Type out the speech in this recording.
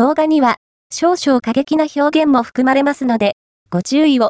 動画には少々過激な表現も含まれますので、ご注意を。